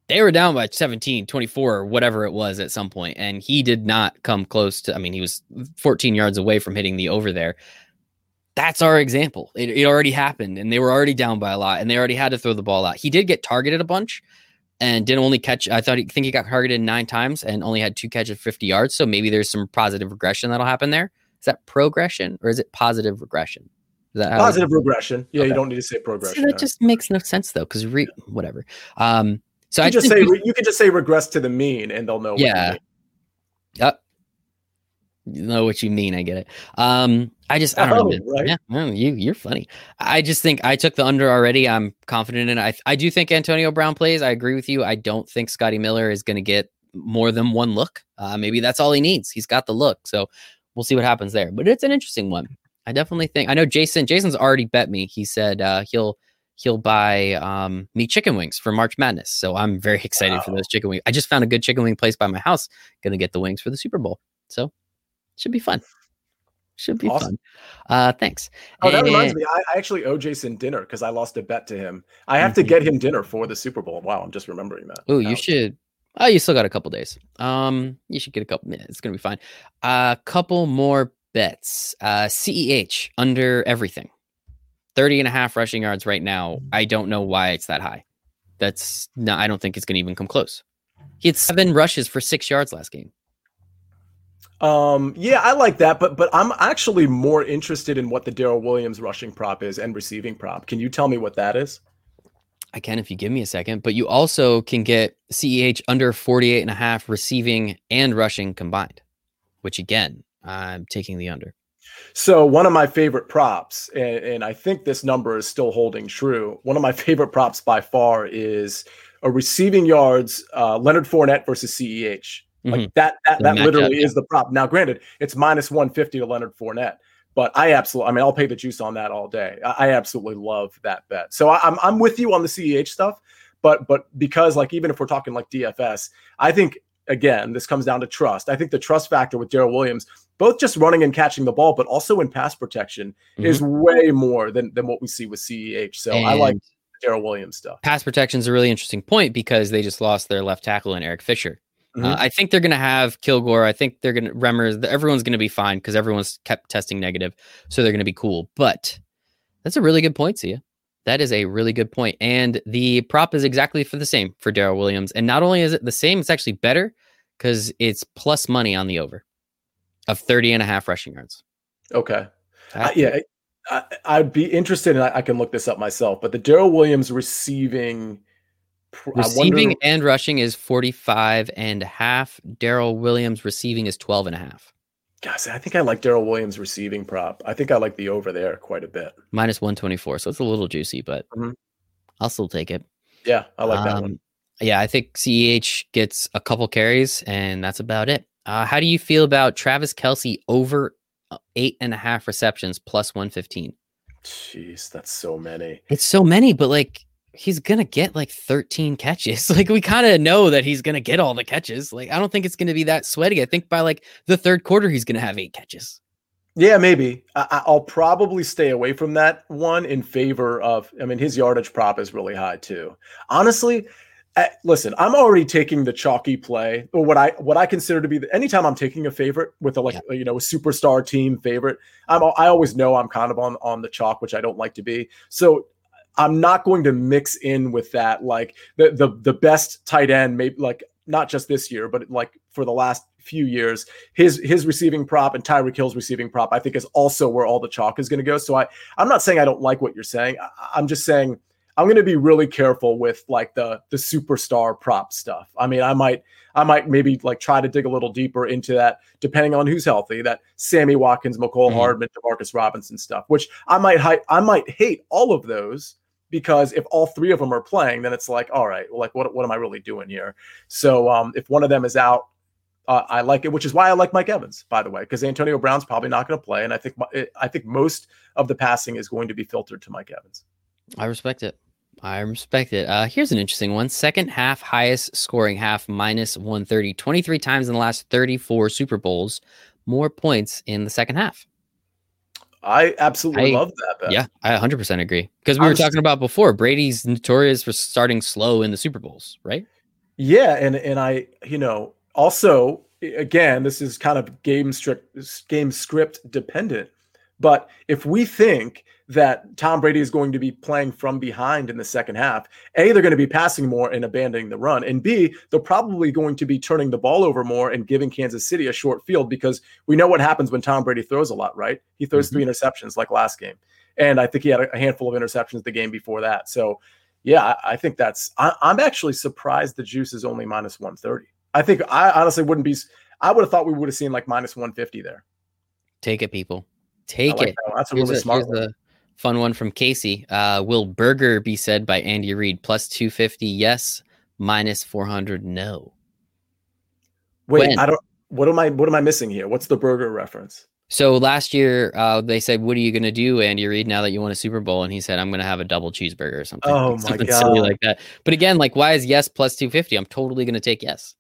They were down by 17, 24 or whatever it was at some point and he did not come close to I mean he was 14 yards away from hitting the over there. That's our example. It, it already happened and they were already down by a lot and they already had to throw the ball out. He did get targeted a bunch, and didn't only catch. I thought he think he got targeted nine times and only had two catches, fifty yards. So maybe there's some positive regression that'll happen there. Is that progression or is it positive regression? Is that positive regression? Yeah, okay. you don't need to say progression. See, that just makes no sense though, because re- whatever. Um, so you I just say we, you could just say regress to the mean, and they'll know. Yeah. Yep. You know what you mean. I get it. Um, I just I don't oh, know. Right? Yeah, you you're funny. I just think I took the under already. I'm confident in it. I I do think Antonio Brown plays. I agree with you. I don't think Scotty Miller is going to get more than one look. Uh, maybe that's all he needs. He's got the look. So we'll see what happens there. But it's an interesting one. I definitely think I know Jason. Jason's already bet me. He said uh, he'll he'll buy um, me chicken wings for March Madness. So I'm very excited wow. for those chicken wings. I just found a good chicken wing place by my house. Going to get the wings for the Super Bowl. So should be fun. Should be awesome. fun. Uh, thanks. Oh, that and, reminds me. I, I, actually owe Jason dinner because I lost a bet to him. I have mm-hmm. to get him dinner for the Super Bowl. Wow, I'm just remembering that. Oh, you should. Oh, you still got a couple days. Um, you should get a couple minutes. It's gonna be fine. A uh, couple more bets. Uh, CEH under everything. 30 and a half rushing yards right now. I don't know why it's that high. That's no, I don't think it's gonna even come close. He had seven rushes for six yards last game. Um, yeah, I like that, but but I'm actually more interested in what the Darrel Williams rushing prop is and receiving prop. Can you tell me what that is? I can if you give me a second, but you also can get CEH under 48 and a half receiving and rushing combined, which again, I'm taking the under. So one of my favorite props, and, and I think this number is still holding true. One of my favorite props by far is a receiving yards uh, Leonard Fournette versus CEH. Like mm-hmm. that, that, that literally is the prop. Now, granted, it's minus 150 to Leonard Fournette, but I absolutely, I mean, I'll pay the juice on that all day. I, I absolutely love that bet. So I, I'm, I'm with you on the CEH stuff, but, but because like, even if we're talking like DFS, I think again, this comes down to trust. I think the trust factor with Darrel Williams, both just running and catching the ball, but also in pass protection, mm-hmm. is way more than than what we see with CEH. So and I like Darrel Williams stuff. Pass protection is a really interesting point because they just lost their left tackle in Eric Fisher. Uh, mm-hmm. Uh, I think they're going to have Kilgore. I think they're going to Remmers. Everyone's going to be fine because everyone's kept testing negative, so they're going to be cool. But that's a really good point, Sia. That is a really good point. And the prop is exactly for the same for Darrel Williams. And not only is it the same, it's actually better because it's plus money on the over of 30 and a half rushing yards. Okay. Uh, yeah. I, would be interested, and I, I, can look this up myself, but the Darrel Williams receiving Receiving wonder... and rushing is 45 and a half. Darrel Williams receiving is 12 and a half. Gosh, I think I like Darrel Williams receiving prop. I think I like the over there quite a bit. Minus 124. So it's a little juicy, but mm-hmm. I'll still take it. Yeah, I like that um, one. Yeah, I think CEH gets a couple carries, and that's about it. Uh, how do you feel about Travis Kelce over uh, eight and a half receptions plus 115? Jeez, that's so many. It's so many, but like he's gonna get like 13 catches. Like we kind of know that he's gonna get all the catches. Like I don't think it's gonna be that sweaty. I think by like the third quarter he's gonna have eight catches. Yeah, maybe. I- will probably stay away from that one in favor of. I mean, his yardage prop is really high too. Honestly, I, listen, I'm already taking the chalky play, or what I what I consider to be the, anytime I'm taking a favorite with a like yeah. you know a superstar team favorite. I'm I always know I'm kind of on on the chalk, which I don't like to be. So I'm not going to mix in with that like the the the best tight end, maybe like not just this year, but like for the last few years, his his receiving prop and Tyreek Hill's receiving prop, I think, is also where all the chalk is going to go. So I I'm not saying I don't like what you're saying. I, I'm just saying I'm going to be really careful with like the the superstar prop stuff. I mean, I might I might maybe like try to dig a little deeper into that, depending on who's healthy. That Sammy Watkins, Mecole mm-hmm. Hardman, Demarcus Robinson stuff, which I might I might hate all of those because if all three of them are playing, then it's like, all right, well, like what what am I really doing here? So um, if one of them is out, uh, I like it, which is why I like Mike Evans, by the way, because Antonio Brown's probably not going to play, and I think I think most of the passing is going to be filtered to Mike Evans. I respect it. I respect it. Uh, here's an interesting one. Second half highest scoring half minus 130. 23 times in the last 34 Super Bowls. More points in the second half. I absolutely I, love that. Bet. Yeah, I 100% agree. Because we were talking about before, Brady's notorious for starting slow in the Super Bowls, right? Yeah, and and I, you know, also again, this is kind of game strict game script dependent. But if we think that Tom Brady is going to be playing from behind in the second half. A, they're going to be passing more and abandoning the run. And B, they're probably going to be turning the ball over more and giving Kansas City a short field because we know what happens when Tom Brady throws a lot, right? He throws mm-hmm. three interceptions like last game. And I think he had a handful of interceptions the game before that. So, yeah, I, think that's, I, I'm actually surprised the juice is only minus 130. I think I honestly wouldn't be, I would have thought we would have seen like minus 150 there. Take it, people. Take like it. That That's a here's really a, smart one. Fun one from Casey. Uh, will burger be said by Andy Reid? Plus 250, yes. Minus 400, no. Wait, when? I don't. What am I? What am I missing here? What's the burger reference? So last year, uh, they said, "What are you going to do, Andy Reid, now that you won a Super Bowl?" And he said, "I'm going to have a double cheeseburger or something, oh something God. silly like that." But again, like, why is yes plus two fifty? I'm totally going to take yes.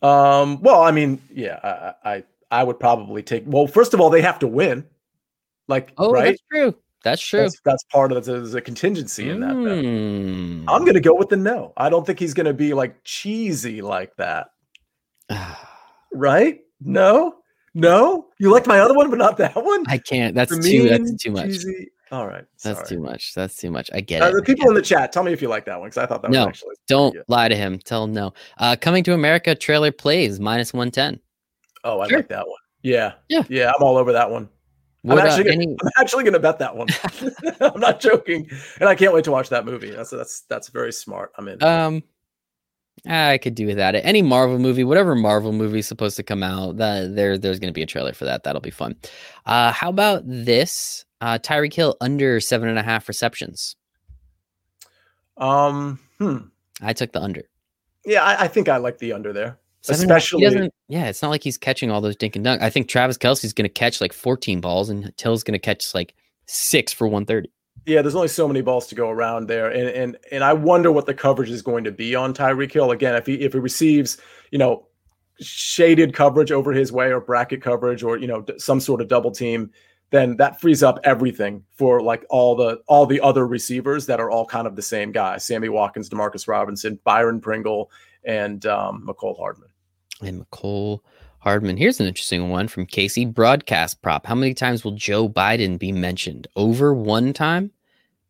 Um. Well, I mean, yeah, I, I, I would probably take. Well, first of all, they have to win. Like, oh, right? that's true. That's true. That's, that's part of the, there's a contingency in that. Mm. I'm going to go with the no. I don't think he's going to be like cheesy like that. right? No, no. You liked my other one, but not that one. I can't. That's too. That's too much. Cheesy. All right. Sorry. That's too much. That's too much. I get uh, it. The people in the chat, tell me if you like that one because I thought that no, was actually. Don't lie to him. Tell him no. Uh, coming to America trailer plays minus 110. Oh, I sure. like that one. Yeah. Yeah. Yeah. I'm all over that one. What, I'm, actually uh, gonna, any... I'm actually gonna bet that one. I'm not joking, and I can't wait to watch that movie. That's that's that's very smart. I'm in. Um, I could do without it. Any Marvel movie, whatever Marvel movie is supposed to come out, that there there's gonna be a trailer for that. That'll be fun. Uh, how about this? Uh, Tyreek Hill under seven and a half receptions. Um, hmm. I took the under. Yeah, I, I think I like the under there. Seven, Especially, yeah, it's not like he's catching all those dink and dunk. I think Travis Kelce's going to catch like 14 balls, and Hill's going to catch like six for 130. Yeah, there's only so many balls to go around there, and and and I wonder what the coverage is going to be on Tyreek Hill again. If he if he receives, you know, shaded coverage over his way, or bracket coverage, or you know, some sort of double team, then that frees up everything for like all the all the other receivers that are all kind of the same guy: Sammy Watkins, Demarcus Robinson, Byron Pringle, and um, Mecole Hardman and Mecole Hardman. Here's an interesting one from Casey. Broadcast prop. How many times will Joe Biden be mentioned? Over one time,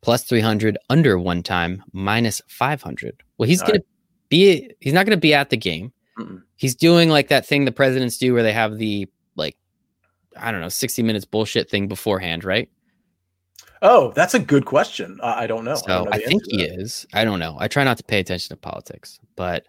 plus 300, under one time, minus 500. Well, he's going right. to be, he's not going to be at the game. Mm-mm. He's doing like that thing the presidents do where they have the, like, I don't know, 60 minutes bullshit thing beforehand, right? Oh, that's a good question. I don't know. So I, I think he is. I don't know. I try not to pay attention to politics, but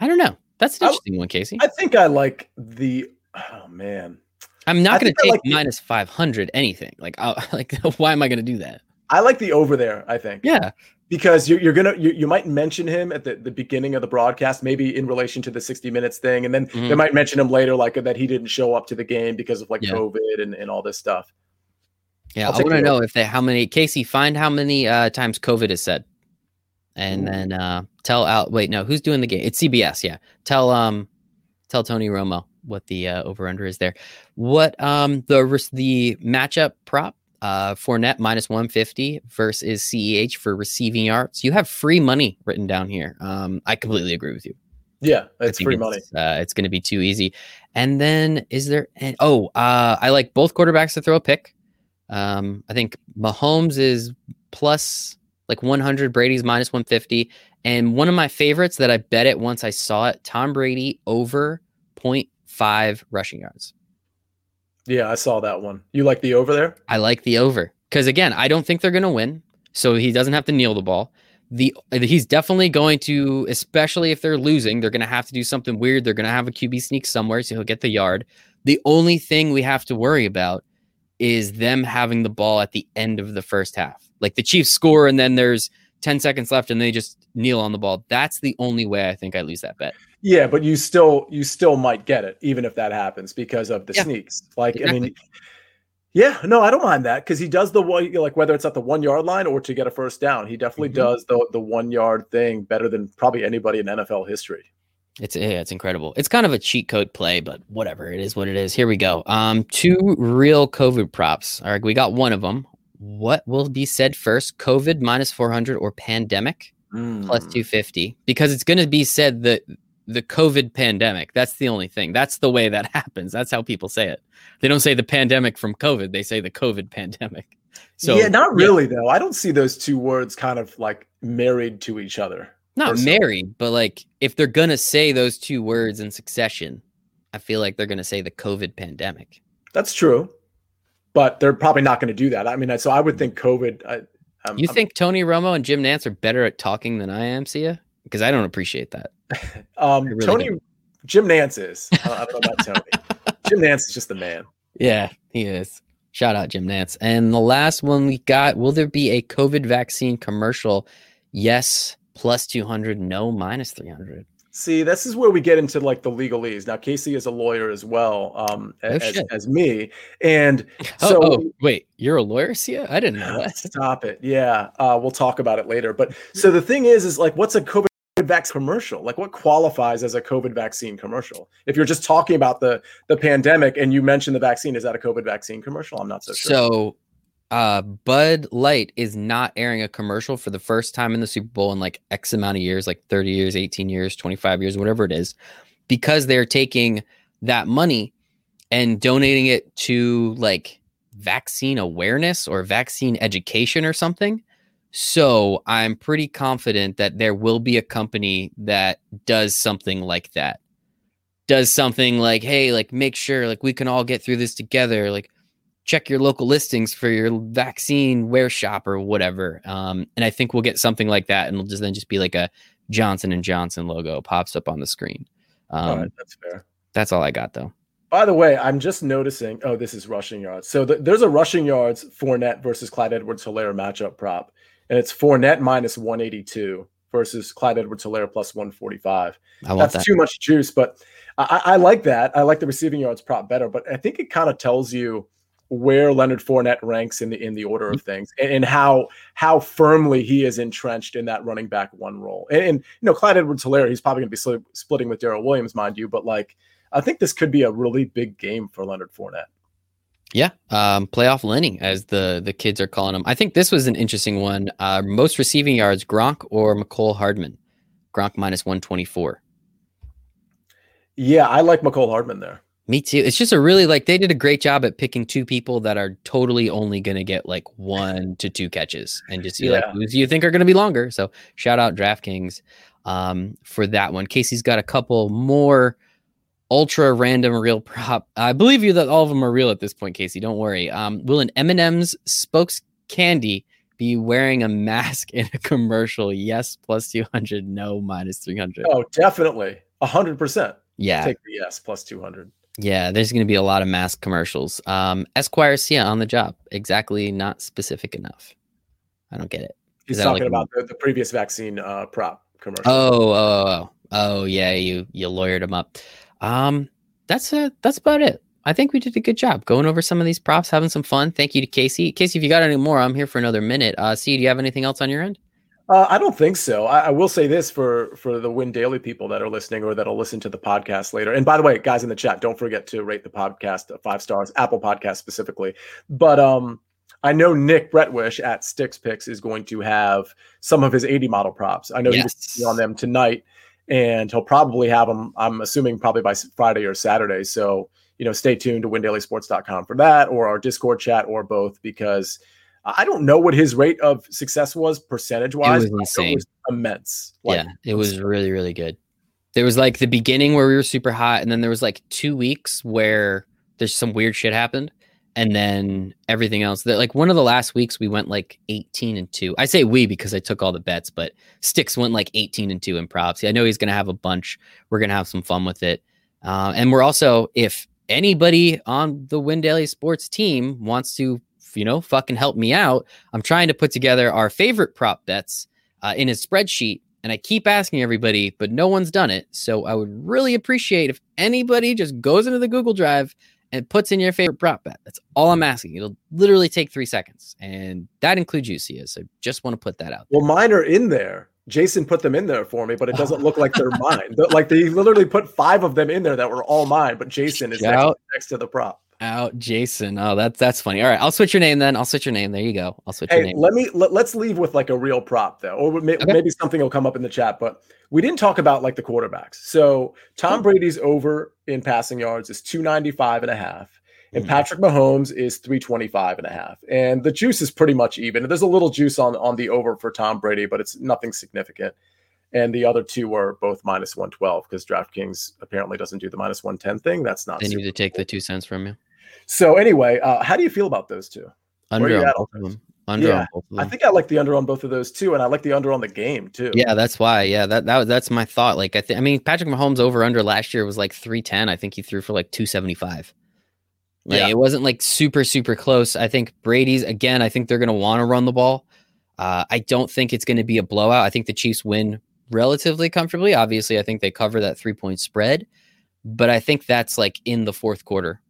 I don't know. That's an interesting I, one, Casey. I think I like the. Oh man, I'm not going to take like minus five hundred anything. Like, I'll, like, why am I going to do that? I like the over there. I think. Yeah. Because you're, you're gonna you, you might mention him at the, the beginning of the broadcast, maybe in relation to the 60 minutes thing, and then mm-hmm. they might mention him later, like that he didn't show up to the game because of like yeah. COVID and, and all this stuff. Yeah, I'll i want to know if they how many Casey find how many uh, times COVID is said and then uh, tell out. Wait, no, who's doing the game? It's CBS. Yeah, tell um, tell Tony Romo what the uh, over under is there. What um the the matchup prop uh Fournette minus 150 versus CEH for receiving yards. You have free money written down here. Um, I completely agree with you. Yeah, it's free it's, money. Uh, it's going to be too easy. And then is there? Any, oh, uh, I like both quarterbacks to throw a pick. Um, I think Mahomes is plus like 100. Brady's minus 150. And one of my favorites that I bet it once I saw it Tom Brady over 0.5 rushing yards. Yeah, I saw that one. You like the over there? I like the over because again, I don't think they're going to win, so he doesn't have to kneel the ball. The he's definitely going to, especially if they're losing, they're going to have to do something weird. They're going to have a QB sneak somewhere, so he'll get the yard. The only thing we have to worry about is them having the ball at the end of the first half. Like the Chiefs score and then there's 10 seconds left and they just kneel on the ball. That's the only way I think I lose that bet. Yeah, but you still you still might get it even if that happens because of the yeah. sneaks. Like exactly. I mean Yeah, no, I don't mind that because he does the one like whether it's at the one yard line or to get a first down, he definitely mm-hmm. does the the one yard thing better than probably anybody in NFL history. It's yeah, it's incredible. It's kind of a cheat code play, but whatever. It is what it is. Here we go. Um, two real COVID props. All right, we got one of them. What will be said first? COVID minus four hundred or pandemic mm. plus two fifty? Because it's going to be said that the COVID pandemic. That's the only thing. That's the way that happens. That's how people say it. They don't say the pandemic from COVID. They say the COVID pandemic. So yeah, not really yeah. though. I don't see those two words kind of like married to each other. Not personally. married, but like if they're gonna say those two words in succession, I feel like they're gonna say the COVID pandemic. That's true, but they're probably not going to do that. I mean, so I would think COVID. I, I'm, you think I'm, Tony Romo and Jim Nantz are better at talking than I am, Sia? Because I don't appreciate that. um, really Tony, don't. Jim Nantz is. I don't know about Tony. Jim Nantz is just the man. Yeah, he is. Shout out Jim Nantz. And the last one we got will there be a COVID vaccine commercial? Yes, plus 200. No, minus 300. See, this is where we get into like the legalese. Now, Casey is a lawyer as well um, oh, as, as, me, and oh, so oh, wait, you're a lawyer, Sia? I didn't know that. Stop it. Yeah, uh, we'll talk about it later. But so the thing is, is like, what's a COVID vaccine commercial? Like what qualifies as a COVID vaccine commercial? If you're just talking about the the pandemic and you mention the vaccine, is that a COVID vaccine commercial? I'm not so sure. So uh Bud Light is not airing a commercial for the first time in the Super Bowl in like X amount of years, like 30 years, 18 years, 25 years, whatever it is, because they're taking that money and donating it to like vaccine awareness or vaccine education or something. So I'm pretty confident that there will be a company that does something like that. Does something like, hey, like make sure like we can all get through this together. Like check your local listings for your vaccine wear shop or whatever. Um, and I think we'll get something like that, and it'll just then just be like a Johnson and Johnson logo pops up on the screen. Um, that's fair. That's all I got though. By the way, I'm just noticing. Oh, this is rushing yards. So the, there's a rushing yards Fournette versus Clyde Edwards-Helaire matchup prop and it's Fournette minus 182 versus Clyde Edwards-Helaire plus 145. That's that. too much juice, but I, I, like that. I like the receiving yards prop better, but I think it kind of tells you where Leonard Fournette ranks in the in the order of mm-hmm. things and, and, how how firmly he is entrenched in that running back one role. And, and you know, Clyde Edwards-Helaire, he's probably going to be sl- splitting with Darrel Williams, mind you, but like I think this could be a really big game for Leonard Fournette. Yeah, um, playoff Lenny, as the the kids are calling him. I think this was an interesting one. Uh, most receiving yards, Gronk or Mecole Hardman? Gronk minus one twenty four. Yeah, I like Mecole Hardman there. Me too. It's just a really like they did a great job at picking two people that are totally only going to get like one to two catches and just see yeah. like who you think are going to be longer. So shout out DraftKings um, for that one. Casey's got a couple more ultra random real prop. I believe you that all of them are real at this point, Casey. Don't worry. Um, will an M&M's spokes candy be wearing a mask in a commercial? Yes, plus 200. No, minus 300. Oh, definitely. 100%. Yeah. Take the yes, plus 200. Yeah, there's going to be a lot of mask commercials. Um, Esquire Sia on the job. Exactly not specific enough. I don't get it. He's talking like about the, the, previous vaccine uh, prop commercial. Oh, oh, oh, oh, oh, yeah. You you lawyered him up. Um, that's uh, that's about it. I think we did a good job going over some of these props, having some fun. Thank you to Casey. Casey, if you got any more, I'm here for another minute. Uh, see, do you have anything else on your end? Uh, I don't think so. I, I, will say this for for the Win Daily people that are listening or that'll listen to the podcast later. And by the way, guys in the chat, don't forget to rate the podcast five stars, Apple Podcast specifically. But um, I know Nick Bretwish at Sticks Picks is going to have some of his 80 model props. I know yes. he's on them tonight and he'll probably have them. I'm assuming probably by Friday or Saturday. So you know, stay tuned to windailysports.com for that, or our Discord chat, or both, because I don't know what his rate of success was percentage wise. It was insane, it was immense. Like, yeah, it was really really good. There was like the beginning where we were super hot, and then there was like two weeks where there's some weird shit happened and then everything else that like one of the last weeks we went like 18 and 2 i say we because i took all the bets but sticks went like 18 and 2 in props i know he's gonna have a bunch we're gonna have some fun with it uh, and we're also if anybody on the Win daily sports team wants to you know fucking help me out i'm trying to put together our favorite prop bets uh, in a spreadsheet and I keep asking everybody, but no one's done it. So I would really appreciate if anybody just goes into the Google Drive and puts in your favorite prop bet. That's all I'm asking. It'll literally take three seconds, and that includes you, Sia. So just want to put that out. There. Well, mine are in there. Jason put them in there for me, but it doesn't look like they're mine. Like they literally put five of them in there that were all mine, but Jason is next, next, to the prop. Out, Jason. Oh, that's that's funny. All right, I'll switch your name then. I'll switch your name. There you go. I'll switch hey, your name. Let me let, us leave with like a real prop though, or may, okay. maybe something will come up in the chat. But we didn't talk about like the quarterbacks. So Tom Brady's over in passing yards is 295 and a half. And mm-hmm. Patrick Mahomes is 325 and a half. And the juice is pretty much even. There's a little juice on, on the over for Tom Brady, but it's nothing significant. And the other two are both minus 112 because DraftKings apparently doesn't do the minus 110 thing. That's not. They need to take the two cents from you. So anyway, uh, how do you feel about those two? Under on both of them. Under yeah, I think I like the under on both of those too, and I like the under on the game too. Yeah, that's why. Yeah, that that that's my thought. Like I think, I mean, Patrick Mahomes over under last year was like three ten. I think he threw for like two seventy five. Like yeah. it wasn't like super super close. I think Brady's again. I think they're going to want to run the ball. Uh, I don't think it's going to be a blowout. I think the Chiefs win relatively comfortably. Obviously, I think they cover that three point spread, but I think that's like in the fourth quarter.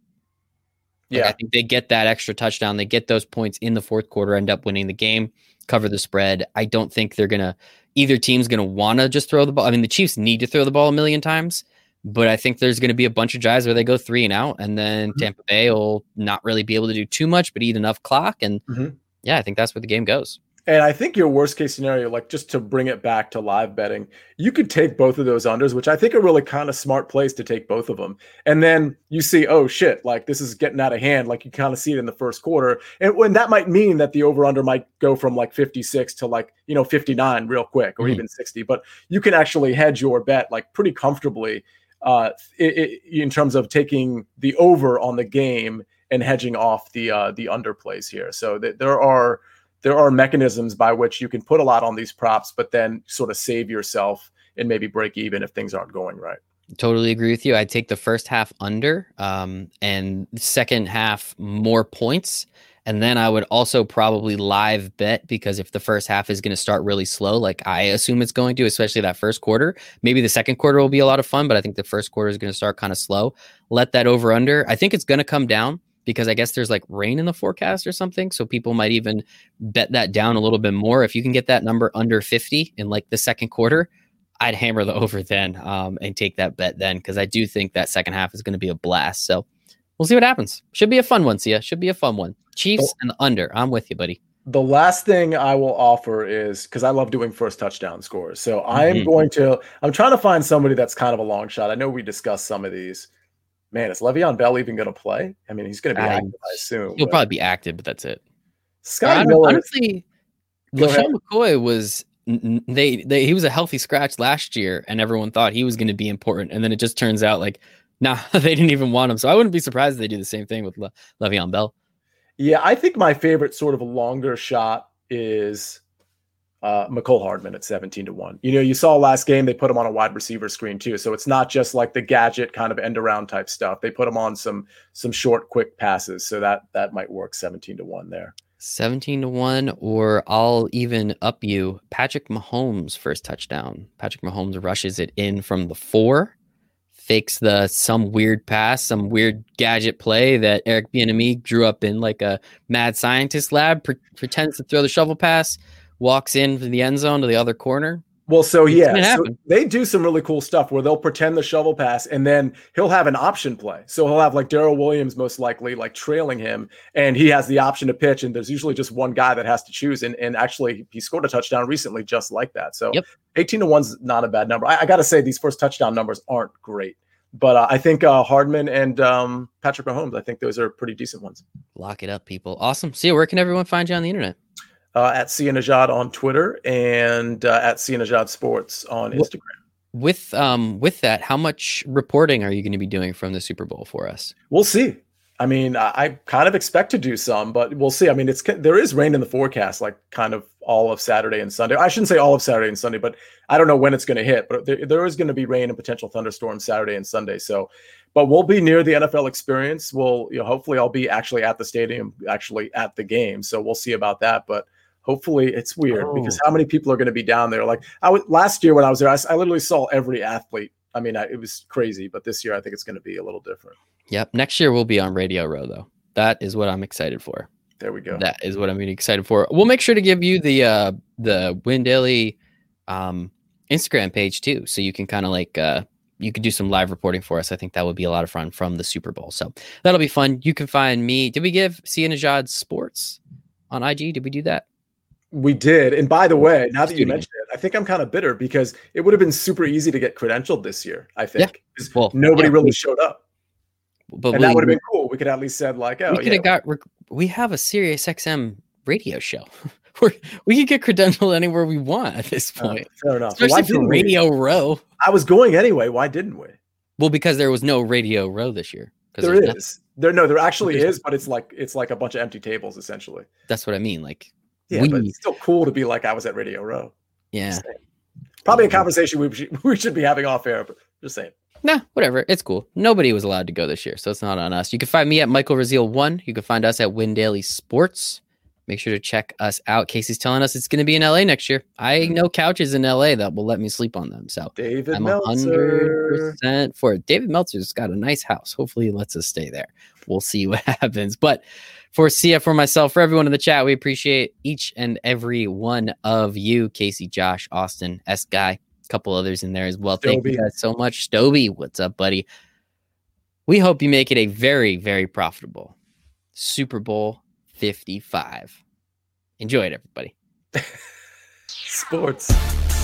Like, yeah, I think they get that extra touchdown. They get those points in the fourth quarter, end up winning the game, cover the spread. I don't think they're gonna either team's gonna want to just throw the ball. I mean, the Chiefs need to throw the ball a million times, but I think there's gonna be a bunch of drives where they go three and out, and then mm-hmm. Tampa Bay will not really be able to do too much, but eat enough clock. And mm-hmm. yeah, I think that's where the game goes. And I think your worst case scenario, like just to bring it back to live betting, you could take both of those unders, which I think are really kind of smart place to take both of them. And then you see, oh shit, like this is getting out of hand. Like you kind of see it in the first quarter. And when that might mean that the over under might go from like 56 to like, you know, 59 real quick or mm-hmm. even 60. But you can actually hedge your bet like pretty comfortably uh, it, it, in terms of taking the over on the game and hedging off the uh, the under plays here. So th- there are there are mechanisms by which you can put a lot on these props, but then sort of save yourself and maybe break even if things aren't going right. Totally agree with you. I'd take the first half under um, and second half more points. And then I would also probably live bet because if the first half is going to start really slow, like I assume it's going to, especially that first quarter, maybe the second quarter will be a lot of fun, but I think the first quarter is going to start kind of slow. Let that over under. I think it's going to come down because I guess there's like rain in the forecast or something. So people might even bet that down a little bit more. If you can get that number under 50 in like the second quarter, I'd hammer the over then um, and take that bet then because I do think that second half is going to be a blast. So we'll see what happens. Should be a fun one, Sia. Should be a fun one. Chiefs and the under. I'm with you, buddy. The last thing I will offer is because I love doing first touchdown scores. So mm-hmm. I'm going to, I'm trying to find somebody that's kind of a long shot. I know we discussed some of these man, is Le'Veon Bell even going to play? I mean, he's going to be active, I assume. He'll but... probably be active, but that's it. Scott Miller. Honestly, LeSean McCoy was they they he was a healthy scratch last year, and everyone thought he was going to be important, and then it just turns out like, nah, they didn't even want him. So I wouldn't be surprised if they do the same thing with Le- Le'Veon Bell. Yeah, I think my favorite sort of longer shot is uh, Mecole Hardman at 17 to 1. You know, you saw last game, they put him on a wide receiver screen too. So it's not just like the gadget kind of end around type stuff. They put him on some some short, quick passes. So that that might work 17 to 1 there. 17 to 1, or I'll even up you Patrick Mahomes' first touchdown. Patrick Mahomes rushes it in from the four, fakes the some weird pass, some weird gadget play that Eric Bieniemy drew up in like a mad scientist lab, pre- pretends to throw the shovel pass walks in from the end zone to the other corner. Well, so yeah, so they do some really cool stuff where they'll pretend the shovel pass and then he'll have an option play. So he'll have like Darrel Williams most likely like trailing him, and he has the option to pitch. And there's usually just one guy that has to choose. And, and actually, he scored a touchdown recently just like that. So yep. 18 to one's not a bad number. I, I got to say, these first touchdown numbers aren't great. But uh, I think uh, Hardman and um, Patrick Mahomes, I think those are pretty decent ones. Lock it up, people. Awesome. See, where can everyone find you on the internet? Uh, at Sia on Twitter and uh, at Sia Sports on Instagram. With um with that, how much reporting are you going to be doing from the Super Bowl for us? We'll see. I mean, I, I kind of expect to do some, but we'll see. I mean, it's there is rain in the forecast, like kind of all of Saturday and Sunday. I shouldn't say all of Saturday and Sunday, but I don't know when it's going to hit. But there, there is going to be rain and potential thunderstorms Saturday and Sunday. So, but we'll be near the NFL experience. We'll, you know, hopefully I'll be actually at the stadium, actually at the game. So we'll see about that. But hopefully it's weird oh. because how many people are going to be down there like i was last year when i was there i, I literally saw every athlete i mean I, it was crazy but this year i think it's going to be a little different Yep. Next year we'll be on Radio Row though. That is what I'm excited for. There we go. That is what I'm really excited for. We'll make sure to give you the uh the Win Daily um Instagram page too, so you can kind of like uh you could do some live reporting for us. I think that would be a lot of fun from the Super Bowl. So that'll be fun. You can find me. Did we give Sia Nejad Sports on IG? Did we do that? We did. And by the way, now that you mentioned it, I think I'm kind of bitter because it would have been super easy to get credentialed this year. I think yeah. well, nobody yeah, really showed up. But and we, that would have been cool. We could at least said like, oh, we could have got. We have a Sirius XM radio show. We're, we could get credentialed anywhere we want at this oh, point. Uh, fair enough. Especially for Radio we? Row. I was going anyway. Why didn't we? Well, because there was no Radio Row this year. There is. Nothing. There no, there actually is, but it's like it's like a bunch of empty tables essentially. That's what I mean. Like yeah, we, but it's still cool to be like I was at Radio Row. Yeah. Probably a mm-hmm. conversation we should, we should be having off air, but just saying. Nah, whatever. It's cool. Nobody was allowed to go this year, so it's not on us. You can find me at Michael Raziel one. You can find us at Win Daily Sports make sure to check us out. Casey's telling us it's going to be in LA next year. I mm-hmm. know couches in LA that will let me sleep on them. So David I'm Meltzer. 100% for it. David Meltzer's got a nice house. Hopefully he lets us stay there. We'll see what happens. But for Sia, for myself, for everyone in the chat, we appreciate each and every one of you. Casey, Josh, Austin, S Guy, a couple others in there as well. Stoby. Thank you guys so much. Stoby, what's up, buddy? We hope you make it a very, very profitable Super Bowl 55. Enjoy it, everybody. Sports.